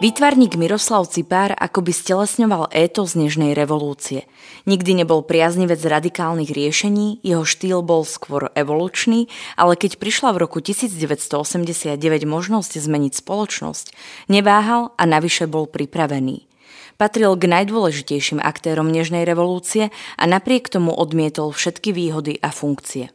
Výtvarník Miroslav Cipár akoby stelesňoval étos dnešnej revolúcie. Nikdy nebol priaznivec radikálnych riešení, jeho štýl bol skôr evolučný, ale keď prišla v roku 1989 možnosť zmeniť spoločnosť, neváhal a navyše bol pripravený. Patril k najdôležitejším aktérom dnešnej revolúcie a napriek tomu odmietol všetky výhody a funkcie.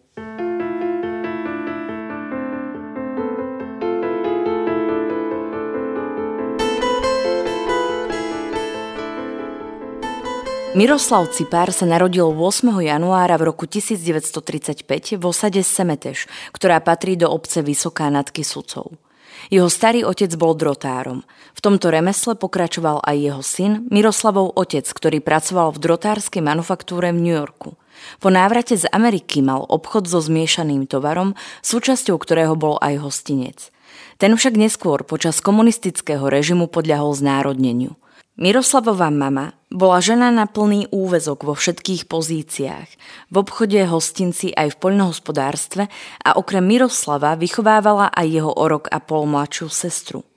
Miroslav Cipár sa narodil 8. januára v roku 1935 v osade Semeteš, ktorá patrí do obce Vysoká nadky Sudcov. Jeho starý otec bol drotárom. V tomto remesle pokračoval aj jeho syn, Miroslavov otec, ktorý pracoval v drotárskej manufaktúre v New Yorku. Po návrate z Ameriky mal obchod so zmiešaným tovarom, súčasťou ktorého bol aj hostinec. Ten však neskôr počas komunistického režimu podľahol znárodneniu – Miroslavová mama bola žena na plný úvezok vo všetkých pozíciách, v obchode, hostinci aj v poľnohospodárstve a okrem Miroslava vychovávala aj jeho o rok a pol mladšiu sestru.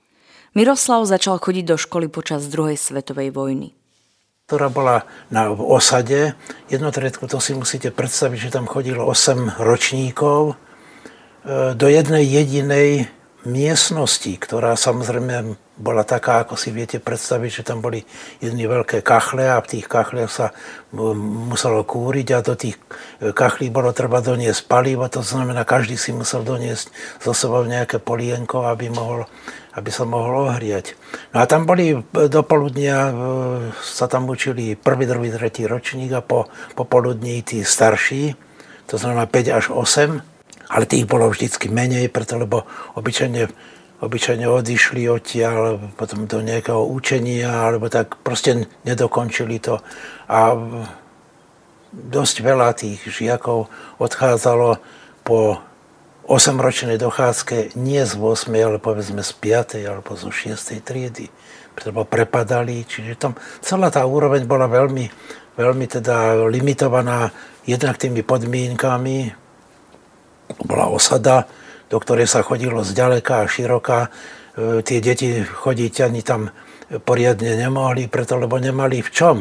Miroslav začal chodiť do školy počas druhej svetovej vojny ktorá bola na osade. Jednotriedku to si musíte predstaviť, že tam chodilo 8 ročníkov e, do jednej jedinej miestnosti, ktorá samozrejme bola taká, ako si viete predstaviť, že tam boli jedny veľké kachle a v tých kachliach sa muselo kúriť a do tých kachlí bolo treba doniesť palivo, to znamená, každý si musel doniesť zo sebou nejaké polienko, aby, mohol, aby sa mohol ohriať. No a tam boli e, do poludnia, e, sa tam učili prvý, druhý, tretí ročník a po, po tí starší, to znamená 5 až 8 ale tých bolo vždycky menej, preto lebo obyčajne, obyčajne odišli odtiaľ potom do nejakého učenia, alebo tak proste nedokončili to. A dosť veľa tých žiakov odchádzalo po 8-ročnej dochádzke nie z 8, ale povedzme z 5. alebo zo 6. triedy, pretože prepadali, čiže tam celá tá úroveň bola veľmi, veľmi teda limitovaná jednak tými podmienkami, bola osada, do ktorej sa chodilo zďaleka a široka. E, tie deti chodiť ani tam poriadne nemohli, preto lebo nemali v čom.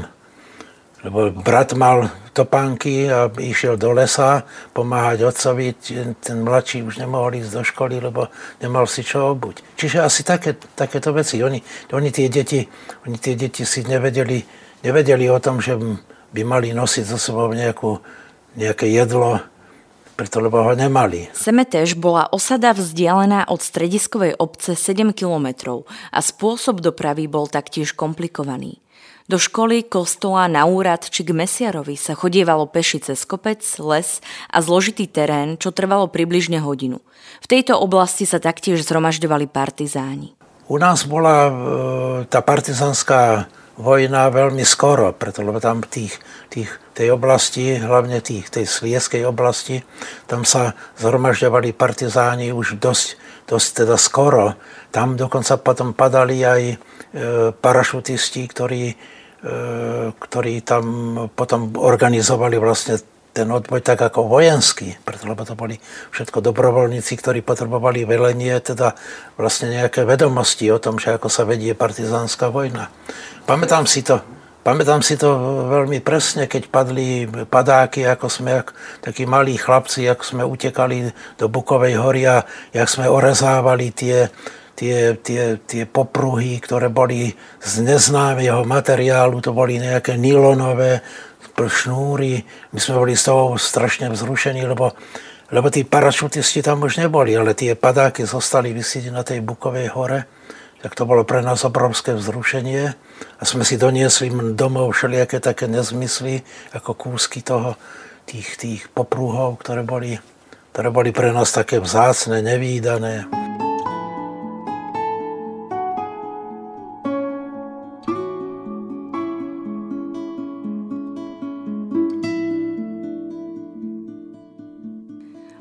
Lebo brat mal topánky a išiel do lesa pomáhať otcovi, ten mladší už nemohol ísť do školy, lebo nemal si čo obuť. Čiže asi také, takéto veci. Oni, oni, tie deti, oni tie deti si nevedeli, nevedeli o tom, že by mali nosiť so sebou nejakú, nejaké jedlo, preto lebo ho nemali. Semetež bola osada vzdialená od strediskovej obce 7 kilometrov a spôsob dopravy bol taktiež komplikovaný. Do školy, kostola, na úrad či k mesiarovi sa chodievalo peši cez kopec, les a zložitý terén, čo trvalo približne hodinu. V tejto oblasti sa taktiež zhromažďovali partizáni. U nás bola e, tá partizánska vojna veľmi skoro, preto lebo tam tých, tých, tej oblasti, hlavne tých, tej slieskej oblasti, tam sa zhromažďovali partizáni už dosť, dosť teda skoro. Tam dokonca potom padali aj e, parašutisti, ktorí, e, ktorí tam potom organizovali vlastne ten odboj tak ako vojenský, preto to boli všetko dobrovoľníci, ktorí potrebovali velenie, teda vlastne nejaké vedomosti o tom, že ako sa vedie partizánska vojna. Pamätám si to, pamätám si to veľmi presne, keď padli padáky, ako sme, jak, takí malí chlapci, ako sme utekali do Bukovej hory a jak sme orezávali tie, tie, tie, tie popruhy, ktoré boli z neznámeho materiálu, to boli nejaké nylonové, šnúry. My sme boli z toho strašne vzrušení, lebo, lebo tí parašutisti tam už neboli, ale tie padáky zostali vysieť na tej Bukovej hore. Tak to bolo pre nás obrovské vzrušenie a sme si doniesli domov všelijaké také nezmysly, ako kúsky toho, tých, tých poprúhov, ktoré boli, ktoré boli pre nás také vzácne, nevýdané.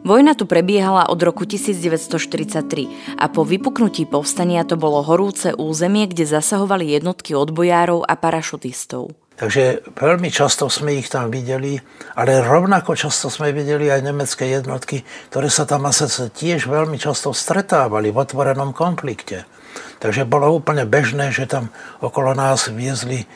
Vojna tu prebiehala od roku 1943 a po vypuknutí povstania to bolo horúce územie, kde zasahovali jednotky odbojárov a parašutistov. Takže veľmi často sme ich tam videli, ale rovnako často sme videli aj nemecké jednotky, ktoré sa tam asi tiež veľmi často stretávali v otvorenom konflikte. Takže bolo úplne bežné, že tam okolo nás viezli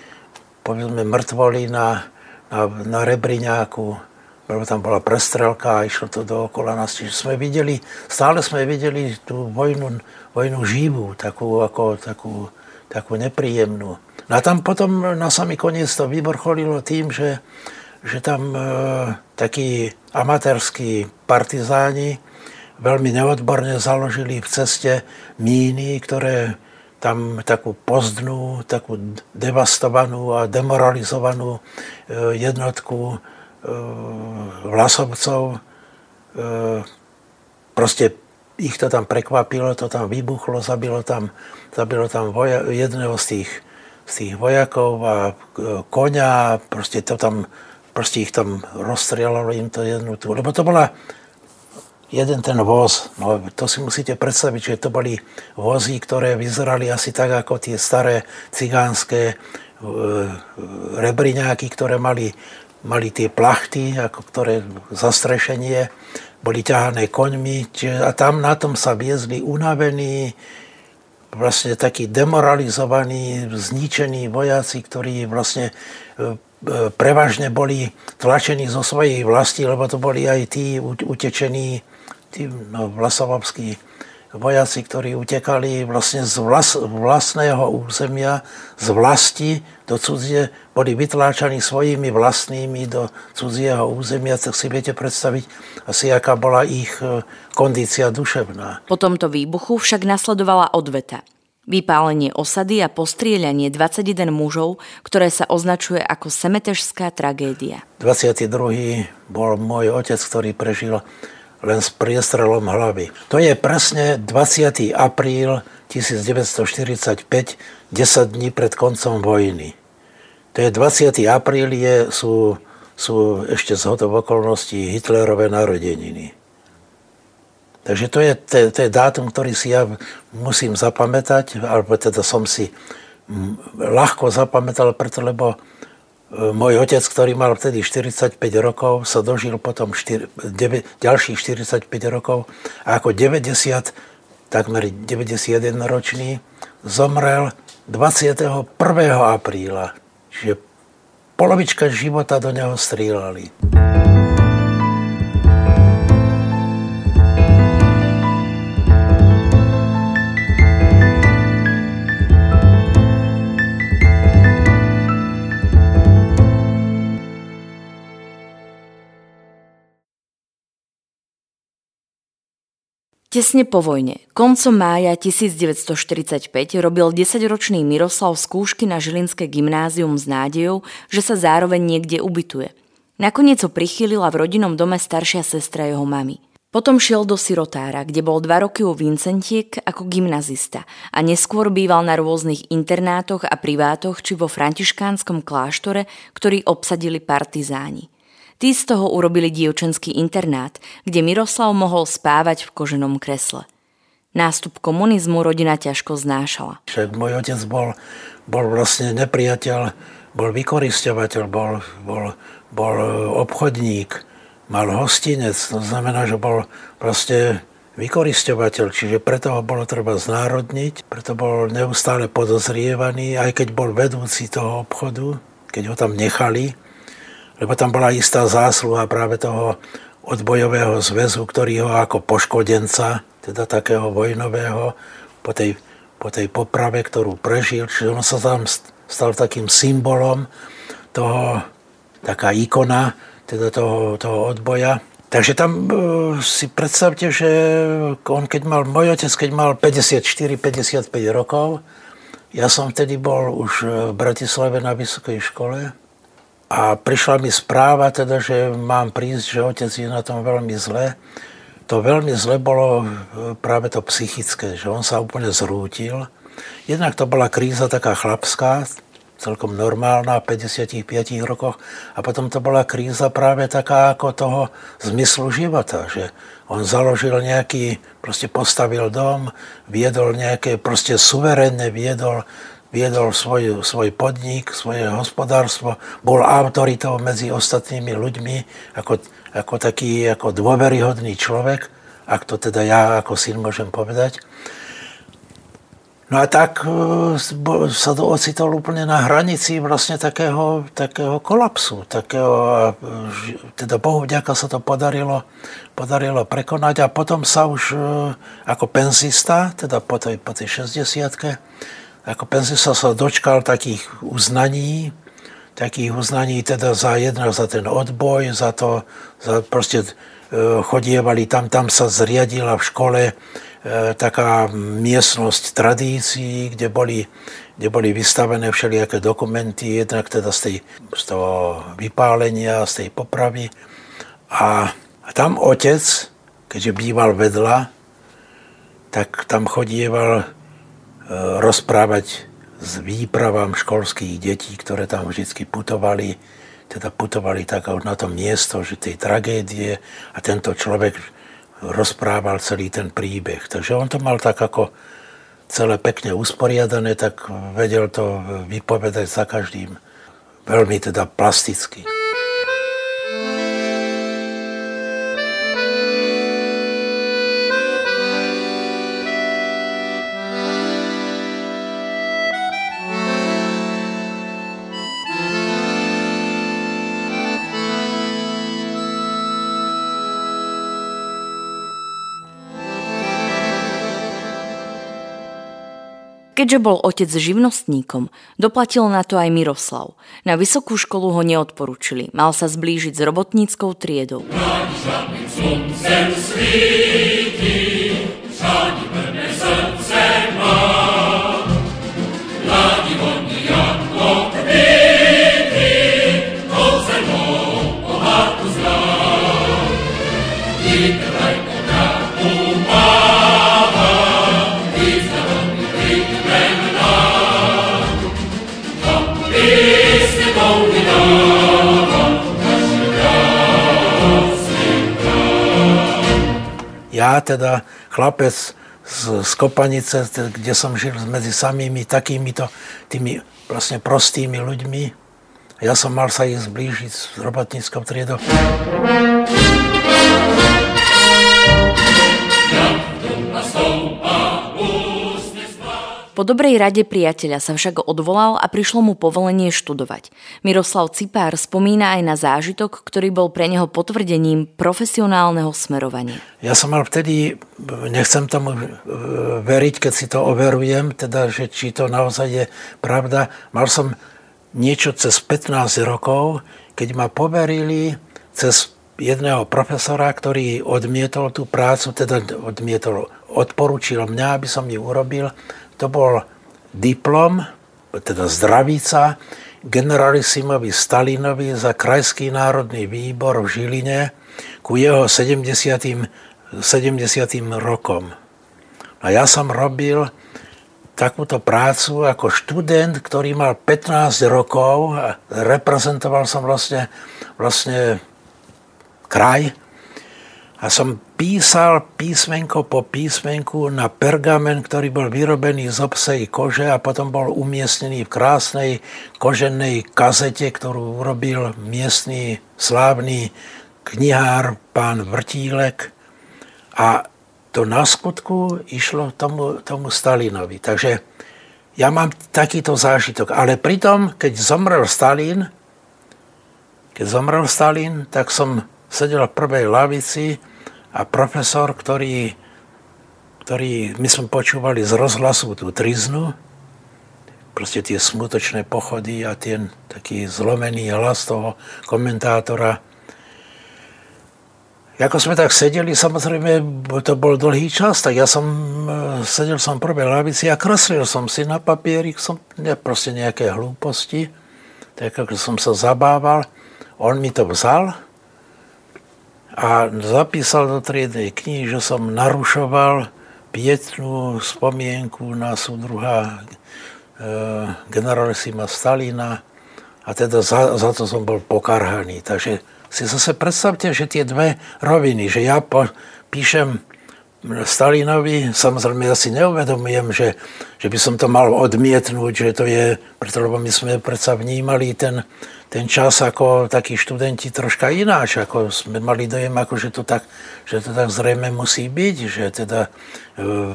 povedzme mŕtvoly na, na, na Rebriňáku, lebo tam bola prestrelka a išlo to dookola nás. Čiže sme videli, stále sme videli tú vojnu, vojnu živú, takú, ako, takú, takú nepríjemnú. No a tam potom na samý koniec to vyvrcholilo tým, že, že tam e, takí amatérskí partizáni veľmi neodborne založili v ceste míny, ktoré tam takú pozdnú, takú devastovanú a demoralizovanú e, jednotku vlasovcov, e, proste ich to tam prekvapilo, to tam vybuchlo, zabilo tam, zabilo tam voja, jedného z tých, z tých vojakov a e, konia, proste to tam, proste ich tam rozstrelalo im to jednu tú, lebo to bola jeden ten voz, no to si musíte predstaviť, že to boli vozy, ktoré vyzerali asi tak ako tie staré cigánske e, rebriňáky, ktoré mali mali tie plachty, ako ktoré zastrešenie, boli ťahané koňmi a tam na tom sa viezli unavení, vlastne takí demoralizovaní, zničení vojaci, ktorí vlastne e, e, prevažne boli tlačení zo svojej vlasti, lebo to boli aj tí utečení, tí no, vlasovavskí vojaci, ktorí utekali vlastne z vlas, vlastného územia, z vlasti do cudzie, boli vytláčaní svojimi vlastnými do cudzieho územia, tak si viete predstaviť asi, aká bola ich e, kondícia duševná. Po tomto výbuchu však nasledovala odveta. Vypálenie osady a postrieľanie 21 mužov, ktoré sa označuje ako semetežská tragédia. 22. bol môj otec, ktorý prežil len s priestrelom hlavy. To je presne 20. apríl 1945, 10 dní pred koncom vojny. To je 20. apríl, je, sú, sú ešte z hodov okolností Hitlerové narodeniny. Takže to je, to, to je dátum, ktorý si ja musím zapamätať, alebo teda som si ľahko zapamätal, preto lebo môj otec, ktorý mal vtedy 45 rokov, sa dožil potom 4, 9, ďalších 45 rokov a ako 90, takmer 91 ročný, zomrel 21. apríla. Čiže polovička života do neho strieľali. Tesne po vojne, koncom mája 1945 robil 10-ročný Miroslav skúšky na Žilinské gymnázium s nádejou, že sa zároveň niekde ubytuje. Nakoniec ho prichýlila v rodinnom dome staršia sestra jeho mamy. Potom šiel do sirotára, kde bol dva roky u Vincentiek ako gymnazista a neskôr býval na rôznych internátoch a privátoch či vo františkánskom kláštore, ktorý obsadili partizáni. Tí z toho urobili dievčenský internát, kde Miroslav mohol spávať v koženom kresle. Nástup komunizmu rodina ťažko znášala. Môj otec bol, bol vlastne nepriateľ, bol vykoristovateľ, bol, bol, bol obchodník, mal hostinec, to znamená, že bol proste vykoristovateľ, čiže preto ho bolo treba znárodniť, preto bol neustále podozrievaný, aj keď bol vedúci toho obchodu, keď ho tam nechali, lebo tam bola istá zásluha práve toho odbojového zväzu, ktorý ho ako poškodenca, teda takého vojnového, po tej, po tej poprave, ktorú prežil, čiže on sa tam stal takým symbolom toho, taká ikona teda toho, toho odboja. Takže tam e, si predstavte, že on keď mal, môj otec keď mal 54-55 rokov, ja som vtedy bol už v Bratislave na vysokej škole a prišla mi správa teda, že mám prísť, že otec je na tom veľmi zle. To veľmi zle bolo e, práve to psychické, že on sa úplne zrútil. Jednak to bola kríza taká chlapská, celkom normálna v 55 rokoch. A potom to bola kríza práve taká ako toho zmyslu života, že on založil nejaký, proste postavil dom, viedol nejaké, proste suverénne viedol, viedol svoj, svoj podnik, svoje hospodárstvo, bol autoritou medzi ostatnými ľuďmi, ako, ako taký ako dôveryhodný človek, ak to teda ja ako syn môžem povedať. No a tak e, sa to ocitol úplne na hranici vlastne takého, takého kolapsu. Takého, teda Bohu vďaka sa to podarilo, podarilo prekonať a potom sa už e, ako penzista, teda po tej, po tej 60 ako penzista sa dočkal takých uznaní, takých uznaní teda za jednak za ten odboj, za to, za proste chodievali tam, tam sa zriadila v škole E, taká miestnosť tradícií, kde boli, kde boli vystavené všelijaké dokumenty, jednak teda z, tej, z toho vypálenia, z tej popravy. A, a tam otec, keďže býval vedľa, tak tam chodieval e, rozprávať s výpravám školských detí, ktoré tam vždy putovali, teda putovali tak na to miesto, že tej tragédie a tento človek rozprával celý ten príbeh. Takže on to mal tak ako celé pekne usporiadané, tak vedel to vypovedať za každým veľmi teda plasticky. Keďže bol otec živnostníkom, doplatil na to aj Miroslav. Na vysokú školu ho neodporúčili. Mal sa zblížiť s robotníckou triedou. Ja teda chlapec z, z Kopanice, kde som žil medzi samými takýmito tými vlastne prostými ľuďmi. Ja som mal sa ich zblížiť s robotníckou triedou. Po dobrej rade priateľa sa však odvolal a prišlo mu povolenie študovať. Miroslav Cipár spomína aj na zážitok, ktorý bol pre neho potvrdením profesionálneho smerovania. Ja som mal vtedy, nechcem tomu e, veriť, keď si to overujem, teda, že či to naozaj je pravda, mal som niečo cez 15 rokov, keď ma poverili cez jedného profesora, ktorý odmietol tú prácu, teda odmietol, odporučil mňa, aby som ju urobil to bol diplom, teda zdravica, generalisimovi Stalinovi za Krajský národný výbor v Žiline ku jeho 70. 70. rokom. A ja som robil takúto prácu ako študent, ktorý mal 15 rokov a reprezentoval som vlastne, vlastne kraj a som písal písmenko po písmenku na pergamen, ktorý bol vyrobený z obsej kože a potom bol umiestnený v krásnej koženej kazete, ktorú urobil miestný slávny knihár pán Vrtílek. A to na skutku išlo tomu, tomu Stalinovi. Takže ja mám takýto zážitok. Ale pritom, keď zomrel Stalin, keď zomrel Stalin, tak som sedel v prvej lavici a profesor, ktorý, ktorý my sme počúvali z rozhlasu tú triznu, proste tie smutočné pochody a ten taký zlomený hlas toho komentátora. Ako sme tak sedeli, samozrejme, to bol dlhý čas, tak ja som e, sedel som v prvej lavici a kreslil som si na papierik, som ne, proste nejaké hlúposti, tak ako som sa zabával. On mi to vzal a zapísal do triednej knihy, že som narušoval pietnú spomienku na súdruha Eh, generalisima Stalina a teda za, za to som bol pokarhaný. Takže si zase predstavte, že tie dve roviny, že ja po, píšem Stalinovi, samozrejme ja si neuvedomujem, že, že by som to mal odmietnúť, že to je, preto my sme predsa vnímali ten, ten čas ako takí študenti troška ináč, ako sme mali dojem, ako že, to tak, že to tak zrejme musí byť, že teda e,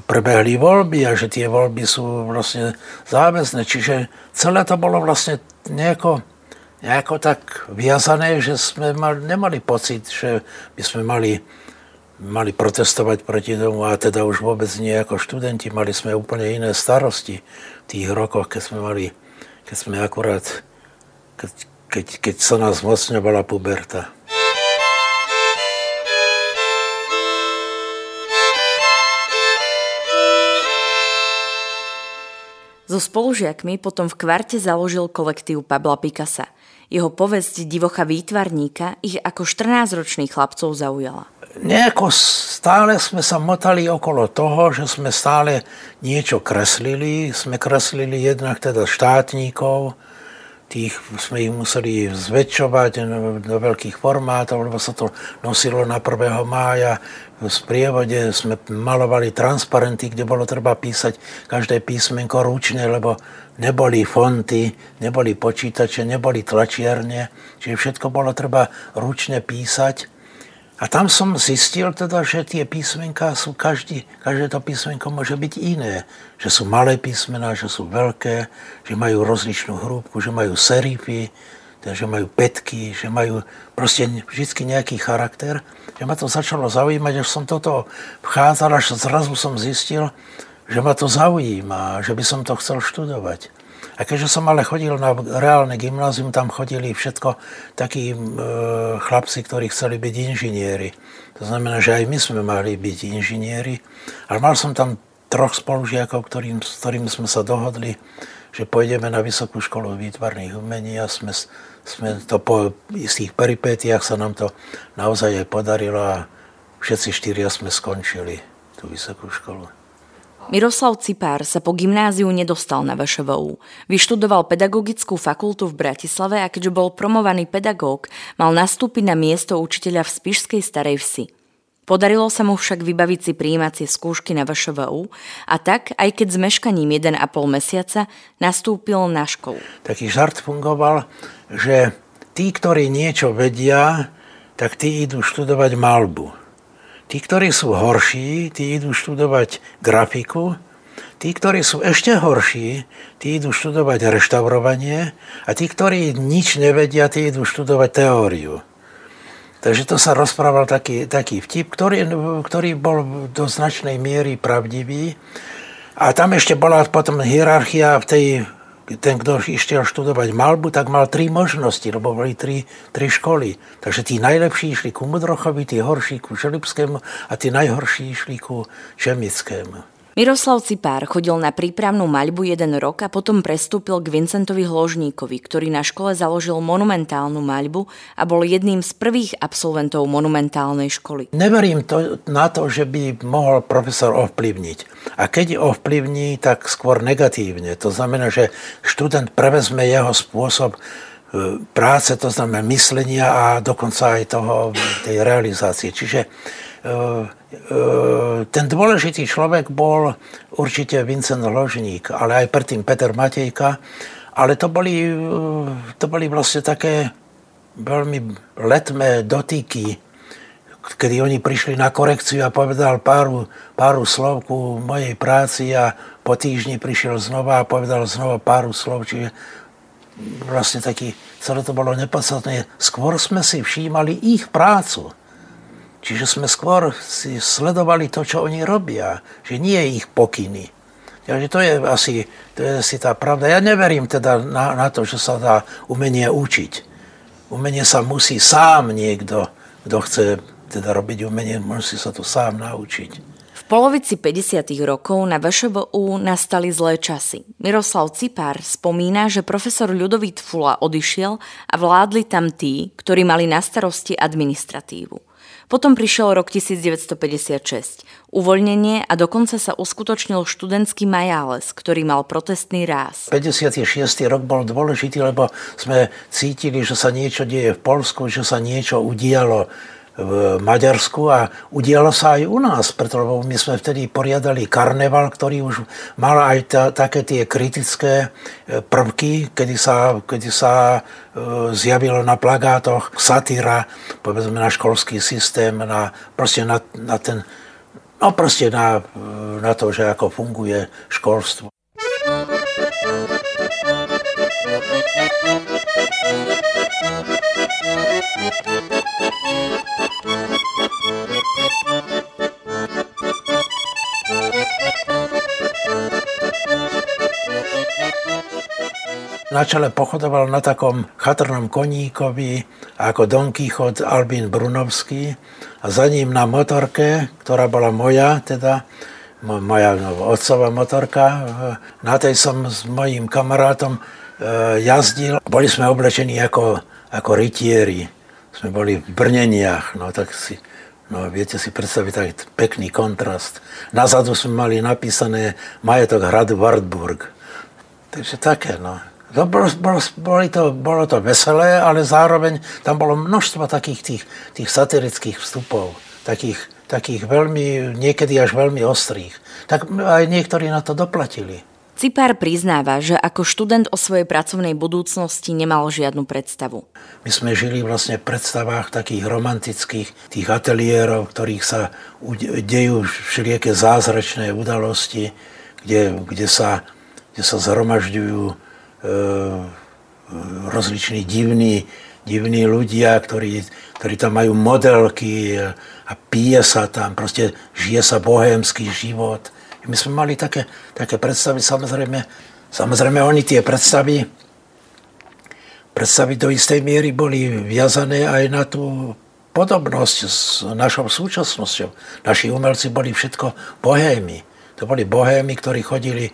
prebehli voľby a že tie voľby sú vlastne záväzné. Čiže celé to bolo vlastne nejako, nejako tak viazané, že sme mali, nemali pocit, že by sme mali, mali protestovať proti tomu a teda už vôbec nie ako študenti. Mali sme úplne iné starosti v tých rokoch, keď sme mali, keď sme akurát keď, keď, keď sa nás zmocňovala puberta. So spolužiakmi potom v kvarte založil kolektív Pabla Picasa. Jeho povesť divocha výtvarníka ich ako 14-ročných chlapcov zaujala. Nejako stále sme sa motali okolo toho, že sme stále niečo kreslili. Sme kreslili jednak teda štátníkov, tých sme ich museli zväčšovať do veľkých formátov, lebo sa to nosilo na 1. mája. V sprievode sme malovali transparenty, kde bolo treba písať každé písmenko ručne, lebo neboli fonty, neboli počítače, neboli tlačiarne, čiže všetko bolo treba ručne písať. A tam som zistil teda, že tie písmenka sú, každý, každé to písmenko môže byť iné. Že sú malé písmená, že sú veľké, že majú rozličnú hrúbku, že majú serify, teda, že majú petky, že majú proste vždy nejaký charakter. Že ma to začalo zaujímať, až som toto vchádzal, až zrazu som zistil, že ma to zaujíma, že by som to chcel študovať. A keďže som ale chodil na reálne gymnázium, tam chodili všetko takí e, chlapci, ktorí chceli byť inžinieri. To znamená, že aj my sme mali byť inžinieri. Ale mal som tam troch spolužiakov, ktorým, s ktorými sme sa dohodli, že pôjdeme na Vysokú školu výtvarných umení a sme, sme to po istých peripétiách sa nám to naozaj aj podarilo a všetci štyria sme skončili tú vysokú školu. Miroslav Cipár sa po gymnáziu nedostal na VŠVU. Vyštudoval pedagogickú fakultu v Bratislave a keďže bol promovaný pedagóg, mal nastúpiť na miesto učiteľa v Spišskej Starej Vsi. Podarilo sa mu však vybaviť si príjímacie skúšky na VŠVU a tak, aj keď s meškaním 1,5 mesiaca, nastúpil na školu. Taký žart fungoval, že tí, ktorí niečo vedia, tak tí idú študovať malbu. Tí, ktorí sú horší, tí idú študovať grafiku, tí, ktorí sú ešte horší, tí idú študovať reštaurovanie a tí, ktorí nič nevedia, tí idú študovať teóriu. Takže to sa rozprával taký, taký vtip, ktorý, ktorý bol do značnej miery pravdivý. A tam ešte bola potom hierarchia v tej ten, kto išiel študovať malbu, tak mal tri možnosti, lebo boli tri, tri školy. Takže tí najlepší išli ku Mudrochovi, tí horší ku Želibskému a tí najhorší išli ku Čemickému. Miroslav Cipár chodil na prípravnú maľbu jeden rok a potom prestúpil k Vincentovi Hložníkovi, ktorý na škole založil monumentálnu maľbu a bol jedným z prvých absolventov monumentálnej školy. Neverím to, na to, že by mohol profesor ovplyvniť. A keď ovplyvní, tak skôr negatívne. To znamená, že študent prevezme jeho spôsob e, práce, to znamená myslenia a dokonca aj toho, tej realizácie. Čiže E, ten dôležitý človek bol určite Vincent Ložník, ale aj predtým Peter Matejka, ale to boli, e, to boli vlastne také veľmi letmé dotyky, kedy oni prišli na korekciu a povedal páru, páru slov ku mojej práci a po týždni prišiel znova a povedal znova páru slov, čiže vlastne taký, celé to bolo nepodstatné. Skôr sme si všímali ich prácu. Čiže sme skôr si sledovali to, čo oni robia, že nie ich pokyny. Takže to je asi, to je asi tá pravda. Ja neverím teda na, na to, že sa dá umenie učiť. Umenie sa musí sám niekto, kto chce teda robiť umenie, musí sa to sám naučiť. V polovici 50. rokov na VŠVU nastali zlé časy. Miroslav Cipár spomína, že profesor Ľudovít Fula odišiel a vládli tam tí, ktorí mali na starosti administratívu. Potom prišiel rok 1956, uvoľnenie a dokonca sa uskutočnil študentský majáles, ktorý mal protestný ráz. 56. rok bol dôležitý, lebo sme cítili, že sa niečo deje v Polsku, že sa niečo udialo v Maďarsku a udialo sa aj u nás, pretože my sme vtedy poriadali karneval, ktorý už mal aj ta, také tie kritické e, prvky, kedy sa, kedy sa e, zjavilo na plagátoch satíra, povedzme na školský systém, na, proste na, na ten, no proste na, na to, že ako funguje školstvo. Na čele pochodoval na takom chatrnom koníkovi ako Don Quixote Albin Brunovský a za ním na motorke, ktorá bola moja, teda moja no, otcová motorka, na tej som s mojím kamarátom e, jazdil. Boli sme oblečení ako, ako rytieri. Sme boli v brneniach, no tak si, no viete si predstaviť tak pekný kontrast. Nazadu sme mali napísané majetok hradu Wartburg. Takže také, no. To bolo, bolo, bolo, to, bolo to veselé, ale zároveň tam bolo množstvo takých tých, tých satirických vstupov, takých, takých veľmi, niekedy až veľmi ostrých. Tak aj niektorí na to doplatili. Cipár priznáva, že ako študent o svojej pracovnej budúcnosti nemal žiadnu predstavu. My sme žili vlastne v predstavách takých romantických, tých ateliérov, ktorých sa dejú všelijaké zázračné udalosti, kde, kde, sa, kde sa zhromažďujú rozliční divní, divní ľudia, ktorí, ktorí tam majú modelky a pije sa tam, proste žije sa bohémsky život. My sme mali také, také predstavy, samozrejme, samozrejme oni tie predstavy, predstavy do istej miery boli viazané aj na tú podobnosť s našou súčasnosťou. Naši umelci boli všetko bohémy. To boli bohémy, ktorí chodili e,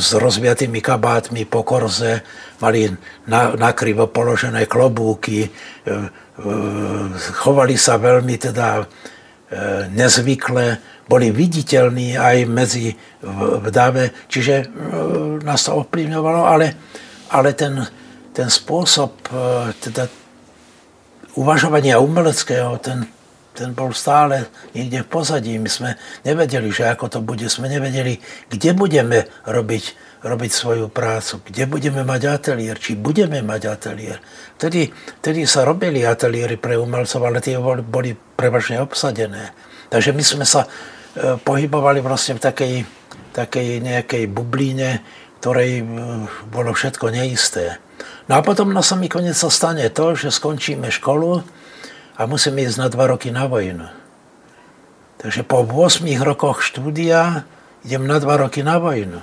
s rozviatými kabátmi po korze, mali na, nakrivo položené klobúky, e, e, chovali sa veľmi teda nezvykle, boli viditeľní aj medzi v, v dáve, čiže nás to ovplyvňovalo, ale, ale ten, ten spôsob teda uvažovania umeleckého, ten, ten bol stále niekde v pozadí. My sme nevedeli, že ako to bude. Sme nevedeli, kde budeme robiť, robiť svoju prácu, kde budeme mať ateliér, či budeme mať ateliér. Vtedy, vtedy sa robili ateliéry pre umelcov, ale tie boli, boli prevažne obsadené. Takže my sme sa e, pohybovali vlastne v takej, takej nejakej bublíne, ktorej e, bolo všetko neisté. No a potom na samý koniec sa stane to, že skončíme školu, a musím ísť na dva roky na vojnu. Takže po 8 rokoch štúdia idem na dva roky na vojnu.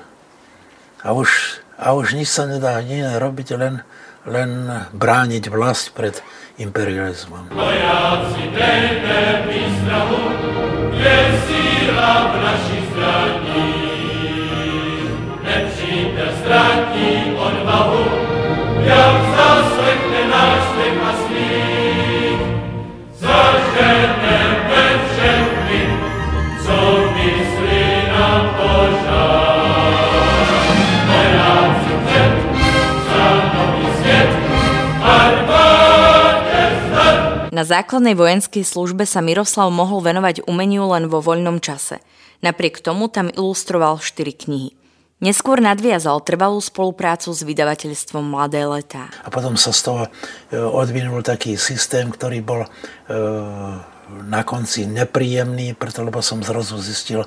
A už, a už nič sa nedá nie robiť, len, len brániť vlast pred imperializmom. Vojáci, dejte výstrahu, je síla v naší zbraní. Nepřítel ztratí odvahu, jak Na základnej vojenskej službe sa Miroslav mohol venovať umeniu len vo voľnom čase. Napriek tomu tam ilustroval štyri knihy. Neskôr nadviazal trvalú spoluprácu s vydavateľstvom Mladé letá. A potom sa z toho e, odvinul taký systém, ktorý bol e, na konci nepríjemný, preto lebo som zrazu zistil,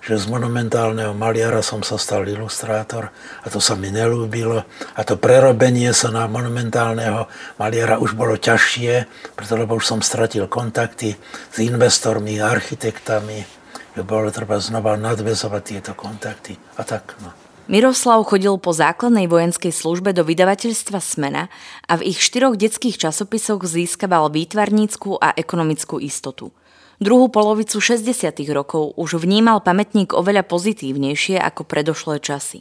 že z monumentálneho maliara som sa stal ilustrátor a to sa mi nelúbilo. A to prerobenie sa na monumentálneho maliara už bolo ťažšie, preto lebo už som stratil kontakty s investormi, architektami, že bolo treba znova nadvezovať tieto kontakty a tak. No. Miroslav chodil po základnej vojenskej službe do vydavateľstva Smena a v ich štyroch detských časopisoch získaval výtvarníckú a ekonomickú istotu. Druhú polovicu 60. rokov už vnímal pamätník oveľa pozitívnejšie ako predošlé časy.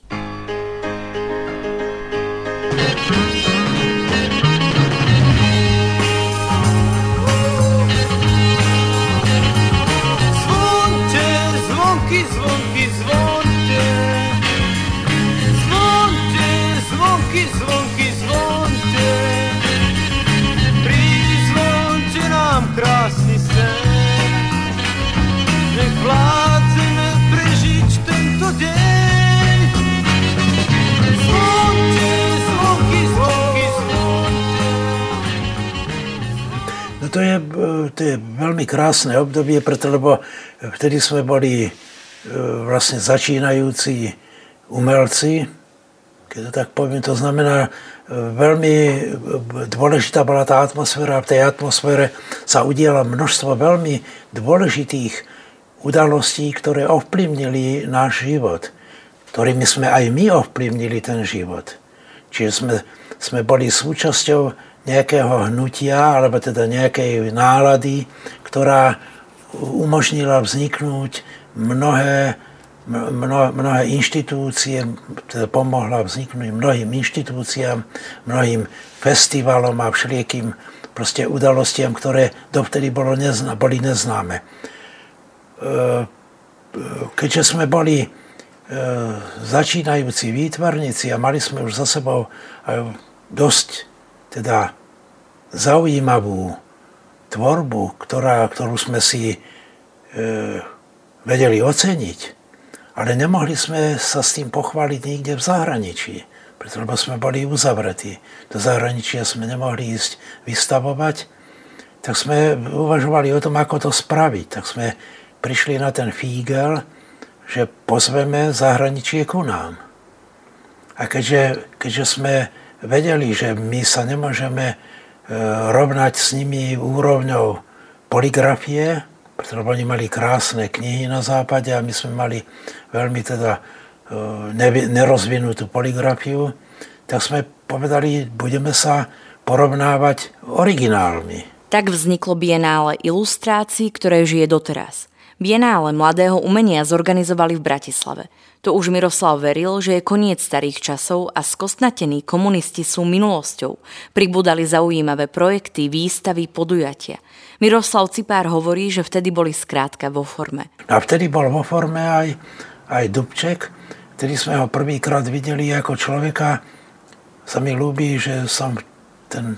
To je, to je veľmi krásne obdobie, preto vtedy sme boli e, vlastne začínajúci umelci, keď to tak poviem, to znamená, e, veľmi dôležitá bola tá atmosféra, v tej atmosfére sa udiala množstvo veľmi dôležitých udalostí, ktoré ovplyvnili náš život, ktorými sme aj my ovplyvnili ten život. Čiže sme, sme boli súčasťou nejakého hnutia, alebo teda nejakej nálady, ktorá umožnila vzniknúť mnohé, mnohé, mnohé inštitúcie, teda pomohla vzniknúť mnohým inštitúciám, mnohým festivalom a všeliekým proste udalostiam, ktoré dovtedy bolo nezná, boli neznáme. E, keďže sme boli e, začínajúci výtvarníci a mali sme už za sebou dosť teda zaujímavú tvorbu, ktorá, ktorú sme si e, vedeli oceniť, ale nemohli sme sa s tým pochváliť nikde v zahraničí, pretože sme boli uzavretí. Do zahraničia sme nemohli ísť vystavovať, tak sme uvažovali o tom, ako to spraviť. Tak sme prišli na ten fígel, že pozveme zahraničie ku nám. A keďže, keďže sme vedeli, že my sa nemôžeme E, rovnať s nimi úrovňou poligrafie, pretože oni mali krásne knihy na západe a my sme mali veľmi teda e, nerozvinutú poligrafiu, tak sme povedali, budeme sa porovnávať originálmi. Tak vzniklo Bienále ilustrácií, ktoré žije doteraz. Bienále mladého umenia zorganizovali v Bratislave. To už Miroslav veril, že je koniec starých časov a skostnatení komunisti sú minulosťou. Pribudali zaujímavé projekty, výstavy, podujatia. Miroslav Cipár hovorí, že vtedy boli skrátka vo forme. A vtedy bol vo forme aj, aj Dubček, vtedy sme ho prvýkrát videli ako človeka. Sa mi ľúbi, že som ten,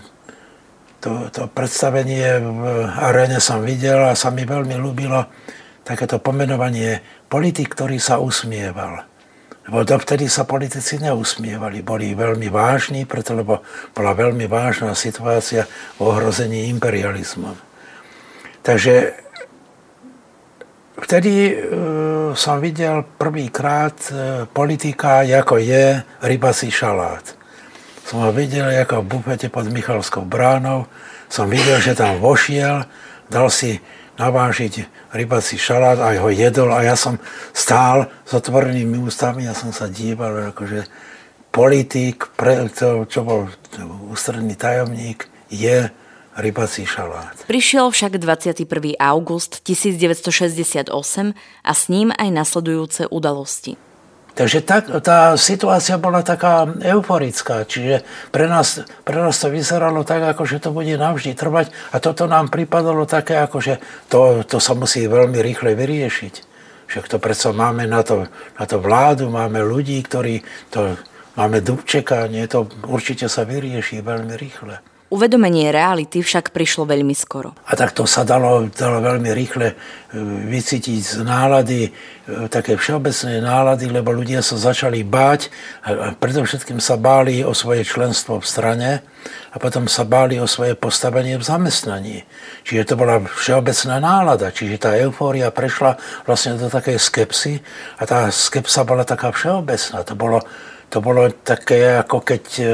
to, to predstavenie v aréne som videl a sa mi veľmi ľúbilo takéto pomenovanie politik, ktorý sa usmieval. Lebo dovtedy sa politici neusmievali, boli veľmi vážni, preto lebo bola veľmi vážna situácia v ohrození imperializmom. Takže vtedy e, som videl prvýkrát e, politika, ako je rybací šalát. Som ho videl ako v bufete pod Michalskou bránou, som videl, že tam vošiel, dal si navážiť rybací šalát, aj ho jedol a ja som stál s otvorenými ústami a som sa díval, akože politik, pre, to, čo bol ústredný tajomník, je rybací šalát. Prišiel však 21. august 1968 a s ním aj nasledujúce udalosti. Takže tak, tá situácia bola taká euforická, čiže pre nás, pre nás to vyzeralo tak, ako že to bude navždy trvať a toto nám pripadalo také, ako že to, to sa musí veľmi rýchle vyriešiť. Však to predsa máme na to, na to vládu, máme ľudí, ktorí to, máme Dubčeka, nie, to určite sa vyrieši veľmi rýchle. Uvedomenie reality však prišlo veľmi skoro. A tak to sa dalo, dalo veľmi rýchle e, vycítiť z nálady, e, také všeobecné nálady, lebo ľudia sa začali báť a predovšetkým sa báli o svoje členstvo v strane a potom sa báli o svoje postavenie v zamestnaní. Čiže to bola všeobecná nálada, čiže tá eufória prešla vlastne do takej skepsy a tá skepsa bola taká všeobecná. To bolo, to bolo také, ako keď e,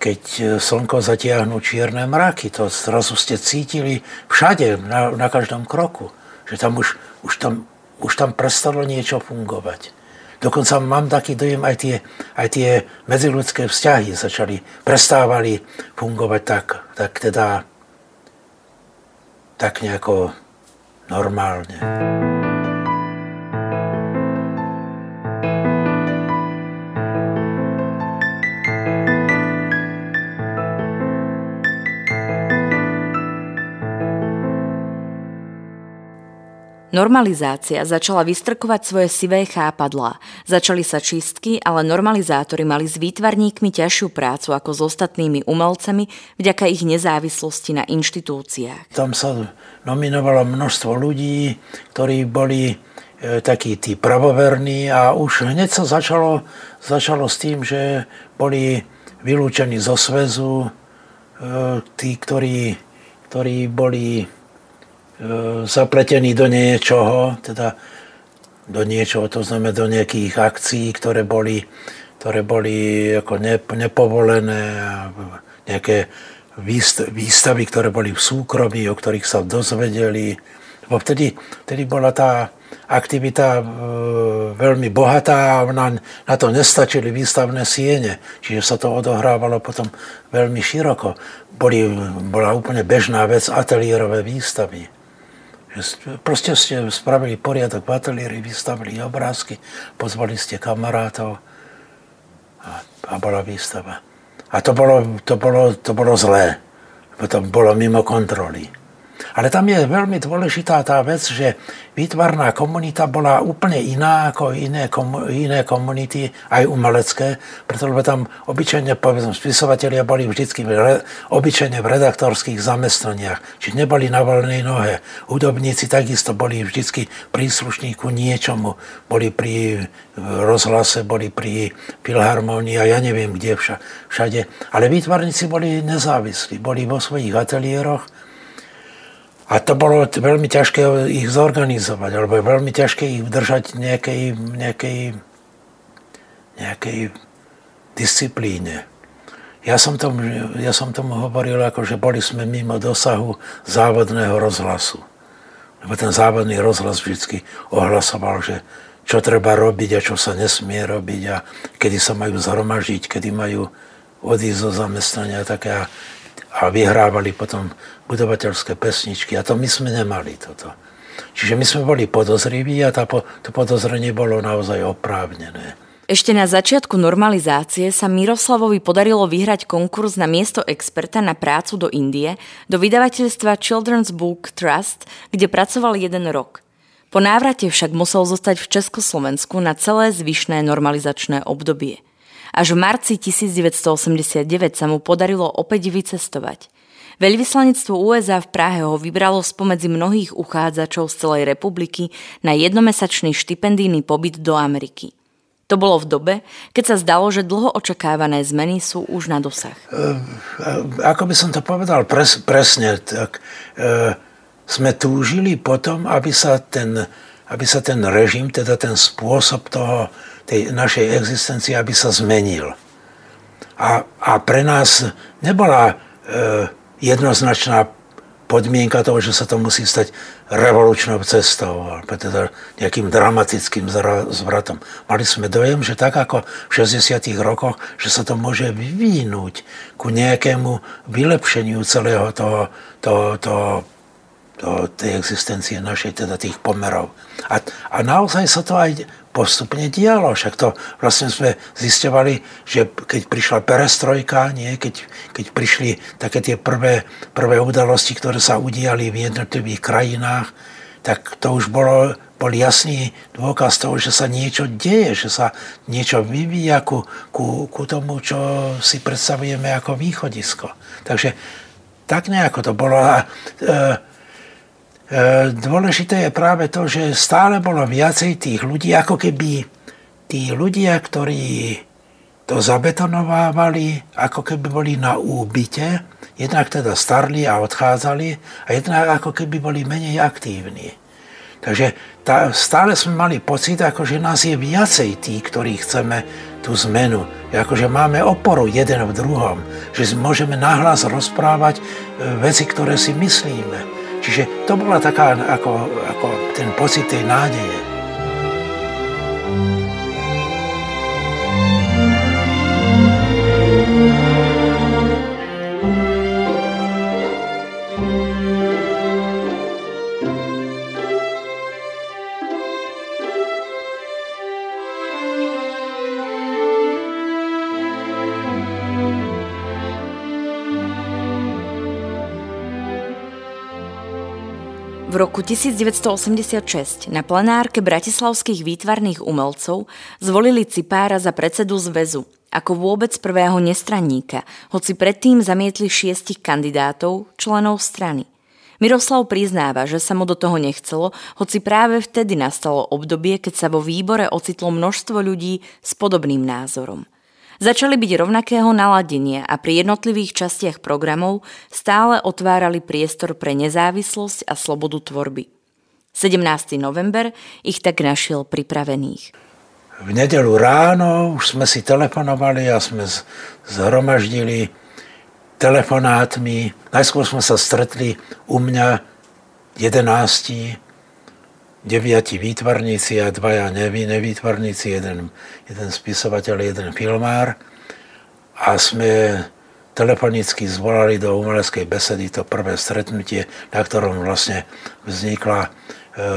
keď e, slnko zatiahnu čierne mraky. To zrazu ste cítili všade, na, na každom kroku. Že tam už, už tam už tam prestalo niečo fungovať. Dokonca mám taký dojem, aj tie, aj tie medziludské vzťahy začali, prestávali fungovať tak, tak teda tak nejako normálne. Normalizácia začala vystrkovať svoje sivé chápadlá. Začali sa čistky, ale normalizátori mali s výtvarníkmi ťažšiu prácu ako s ostatnými umelcami vďaka ich nezávislosti na inštitúciách. Tam sa nominovalo množstvo ľudí, ktorí boli e, takí tí pravoverní a už hneď sa začalo, začalo s tým, že boli vylúčení zo svezu, e, tí, ktorí, ktorí boli zapletený do niečoho, teda do niečoho, to znamená do nejakých akcií, ktoré boli, ktoré boli ako nepovolené, nejaké výstavy, ktoré boli v súkromí, o ktorých sa dozvedeli. Lebo vtedy, vtedy bola tá aktivita e, veľmi bohatá a na, na to nestačili výstavné siene, čiže sa to odohrávalo potom veľmi široko. Boli, bola úplne bežná vec ateliérové výstavy. Proste ste spravili poriadok v ateliéri, vystavili obrázky, pozvali ste kamarátov a, a bola výstava. A to bolo, to bolo, to bolo zlé, to bolo mimo kontroly. Ale tam je veľmi dôležitá tá vec, že výtvarná komunita bola úplne iná ako iné, komu, iné komunity, aj umelecké, pretože tam obyčajne, povedzme, spisovatelia boli vždy obyčajne v redaktorských zamestnaniach, či neboli na voľnej nohe. Hudobníci takisto boli vždy príslušní ku niečomu, boli pri rozhlase, boli pri filharmonii a ja neviem kde všade. Ale výtvarníci boli nezávislí, boli vo svojich ateliéroch, a to bolo veľmi ťažké ich zorganizovať, alebo veľmi ťažké ich držať nejakej, nejakej, nejakej disciplíne. Ja som, tomu, ja som tomu hovoril, ako, že boli sme mimo dosahu závodného rozhlasu. Lebo ten závodný rozhlas vždy ohlasoval, že čo treba robiť a čo sa nesmie robiť a kedy sa majú zhromažiť, kedy majú odísť zo zamestnania také a vyhrávali potom budovateľské pesničky a to my sme nemali toto. Čiže my sme boli podozriví a tá, to podozrenie bolo naozaj oprávnené. Ešte na začiatku normalizácie sa Miroslavovi podarilo vyhrať konkurs na miesto experta na prácu do Indie do vydavateľstva Children's Book Trust, kde pracoval jeden rok. Po návrate však musel zostať v Československu na celé zvyšné normalizačné obdobie. Až v marci 1989 sa mu podarilo opäť vycestovať – Veľvyslanectvo USA v Prahe ho vybralo spomedzi mnohých uchádzačov z celej republiky na jednomesačný štipendijný pobyt do Ameriky. To bolo v dobe, keď sa zdalo, že dlho očakávané zmeny sú už na dosah. E, ako by som to povedal pres, presne, tak e, sme túžili potom, aby sa ten, aby sa ten režim, teda ten spôsob toho, tej našej existencie, aby sa zmenil. A, a pre nás nebola e, jednoznačná podmienka toho, že sa to musí stať revolučnou cestou, alebo teda nejakým dramatickým zvratom. Mali sme dojem, že tak ako v 60. rokoch, že sa to môže vyvinúť ku nejakému vylepšeniu celého toho, toho, toho do tej existencie našej, teda tých pomerov. A, a naozaj sa to aj postupne dialo. Však to vlastne sme zistovali, že keď prišla perestrojka, nie, keď, keď prišli také tie prvé, prvé udalosti, ktoré sa udiali v jednotlivých krajinách, tak to už bolo, bol jasný dôkaz toho, že sa niečo deje, že sa niečo vyvíja ku, ku, ku tomu, čo si predstavujeme ako východisko. Takže tak nejako to bolo. A, e, dôležité je práve to, že stále bolo viacej tých ľudí, ako keby tí ľudia, ktorí to zabetonovávali, ako keby boli na úbyte, jednak teda starli a odchádzali a jednak ako keby boli menej aktívni. Takže tá, stále sme mali pocit, ako že nás je viacej tí, ktorí chceme tú zmenu. Ako že máme oporu jeden v druhom. Že môžeme nahlas rozprávať e, veci, ktoré si myslíme Čiže to bola taká ako, ako ten pocit tej nádeje. Roku 1986 na plenárke bratislavských výtvarných umelcov zvolili Cipára za predsedu zväzu, ako vôbec prvého nestranníka, hoci predtým zamietli šiestich kandidátov, členov strany. Miroslav priznáva, že sa mu do toho nechcelo, hoci práve vtedy nastalo obdobie, keď sa vo výbore ocitlo množstvo ľudí s podobným názorom začali byť rovnakého naladenia a pri jednotlivých častiach programov stále otvárali priestor pre nezávislosť a slobodu tvorby. 17. november ich tak našiel pripravených. V nedelu ráno už sme si telefonovali a sme zhromaždili telefonátmi. Najskôr sme sa stretli u mňa 11 deviati výtvarníci a dvaja nevý, nevýtvarníci, jeden, jeden spisovateľ, jeden filmár. A sme telefonicky zvolali do umeleckej besedy to prvé stretnutie, na ktorom vlastne vznikla, e,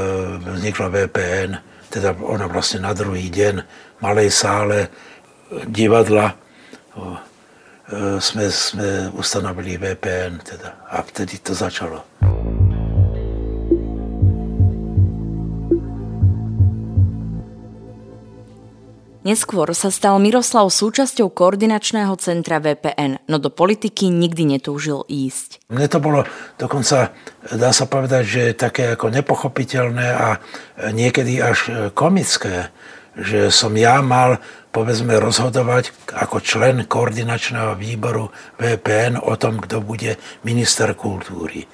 vznikla VPN, teda ona vlastne na druhý deň v malej sále divadla e, sme, sme ustanovili VPN teda, a vtedy to začalo. Neskôr sa stal Miroslav súčasťou koordinačného centra VPN, no do politiky nikdy netúžil ísť. Mne to bolo dokonca, dá sa povedať, že také ako nepochopiteľné a niekedy až komické, že som ja mal povedzme rozhodovať ako člen koordinačného výboru VPN o tom, kto bude minister kultúry.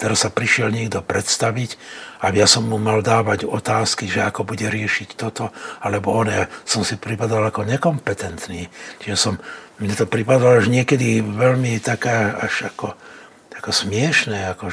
Teraz sa prišiel niekto predstaviť a ja som mu mal dávať otázky, že ako bude riešiť toto, alebo on. Ja som si pripadal ako nekompetentný. Čiže som, mne to pripadalo až niekedy veľmi taká, až ako, ako smiešné, ako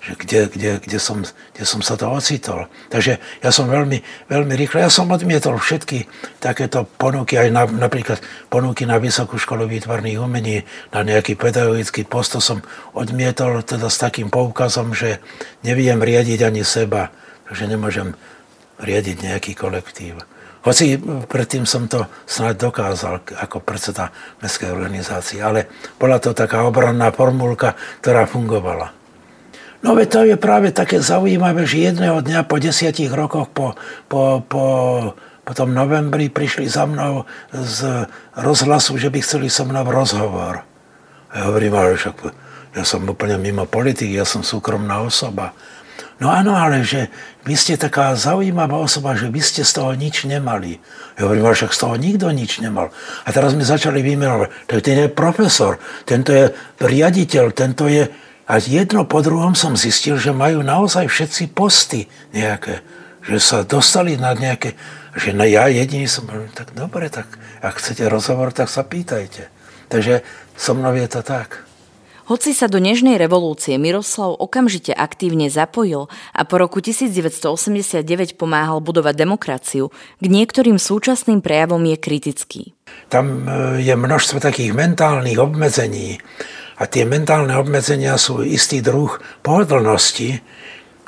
že, kde, kde, kde, som, kde som sa to ocitol. Takže ja som veľmi, veľmi rýchlo, ja som odmietol všetky takéto ponuky, aj na, napríklad ponuky na Vysokú školu výtvarných umení, na nejaký pedagogický post, to som odmietol teda s takým poukazom, že neviem riadiť ani seba, že nemôžem riadiť nejaký kolektív. Hoci predtým som to snad dokázal ako predseda mestskej organizácie, ale bola to taká obranná formulka, ktorá fungovala. No veď to je práve také zaujímavé, že jedného dňa po desiatich rokoch po, po, po, po tom novembri prišli za mnou z rozhlasu, že by chceli so mnou rozhovor. A ja hovorím, ale však ja som úplne mimo politiky, ja som súkromná osoba. No áno, ale že vy ste taká zaujímavá osoba, že vy ste z toho nič nemali. Ja hovorím, ale však z toho nikto nič nemal. A teraz mi začali vymenovať, tak ten je profesor, tento je riaditeľ, tento je a jedno po druhom som zistil, že majú naozaj všetci posty nejaké. Že sa dostali na nejaké... Že na ja jediný som tak dobre, tak ak chcete rozhovor, tak sa pýtajte. Takže so mnou je to tak. Hoci sa do Nežnej revolúcie Miroslav okamžite aktívne zapojil a po roku 1989 pomáhal budovať demokraciu, k niektorým súčasným prejavom je kritický. Tam e, je množstvo takých mentálnych obmedzení, a tie mentálne obmedzenia sú istý druh pohodlnosti,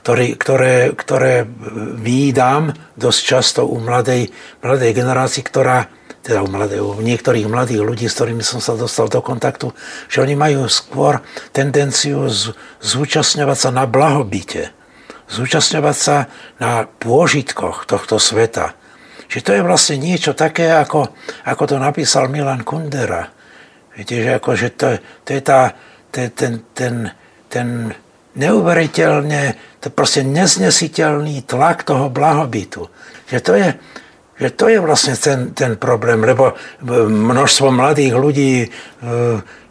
ktorý, ktoré, ktoré výdam dosť často u mladej, mladej generácii, ktorá, teda u, mladej, u niektorých mladých ľudí, s ktorými som sa dostal do kontaktu, že oni majú skôr tendenciu z, zúčastňovať sa na blahobite, zúčastňovať sa na pôžitkoch tohto sveta. Že to je vlastne niečo také, ako, ako to napísal Milan Kundera Viete, že akože to, to je tá, to je ten, ten, ten neuveriteľne, to proste neznesiteľný tlak toho blahobytu. Že to je, že to je vlastne ten, ten problém, lebo množstvo mladých ľudí e,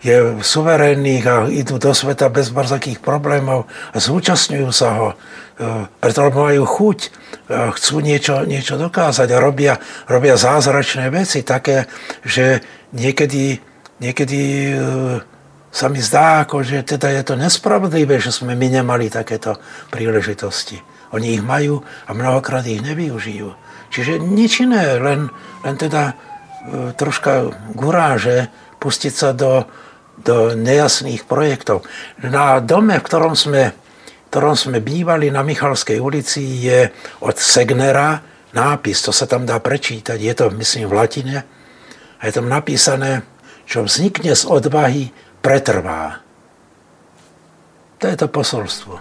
je suverénnych a idú do sveta bez barzakých problémov a zúčastňujú sa ho, e, preto majú chuť, chcú niečo, niečo dokázať a robia, robia zázračné veci také, že niekedy niekedy e, sa mi zdá, ako, že teda je to nespravodlivé, že sme my nemali takéto príležitosti. Oni ich majú a mnohokrát ich nevyužijú. Čiže nič iné, len, len teda e, troška guráže pustiť sa do, do nejasných projektov. Na dome, v ktorom sme, v ktorom sme bývali na Michalskej ulici, je od Segnera nápis, to sa tam dá prečítať, je to myslím v latine, a je tam napísané, čo vznikne z odvahy, pretrvá. To je to posolstvo.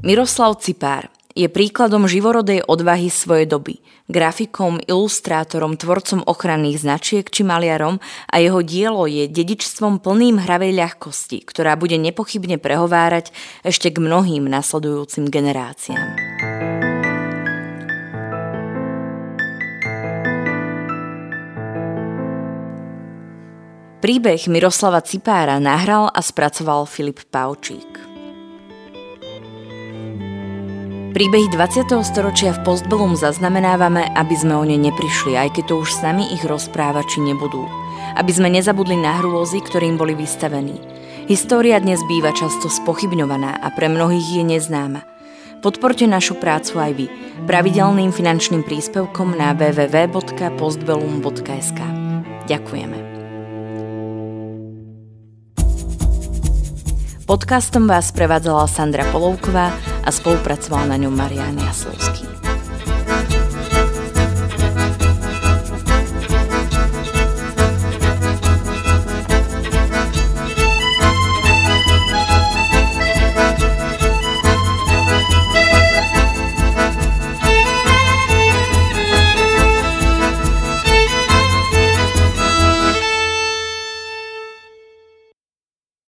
Miroslav Cipár je príkladom živorodej odvahy svojej doby, grafikom, ilustrátorom, tvorcom ochranných značiek či maliarom a jeho dielo je dedičstvom plným hravej ľahkosti, ktorá bude nepochybne prehovárať ešte k mnohým nasledujúcim generáciám. Príbeh Miroslava Cipára nahral a spracoval Filip Paučík. Príbehy 20. storočia v Postbellum zaznamenávame, aby sme o ne neprišli, aj keď to už sami ich rozprávači nebudú. Aby sme nezabudli na hrôzy, ktorým boli vystavení. História dnes býva často spochybňovaná a pre mnohých je neznáma. Podporte našu prácu aj vy pravidelným finančným príspevkom na www.postbellum.sk. Ďakujeme. Podcastom vás prevádzala Sandra Polovková a spolupracoval na ňom Marian Jaslovský.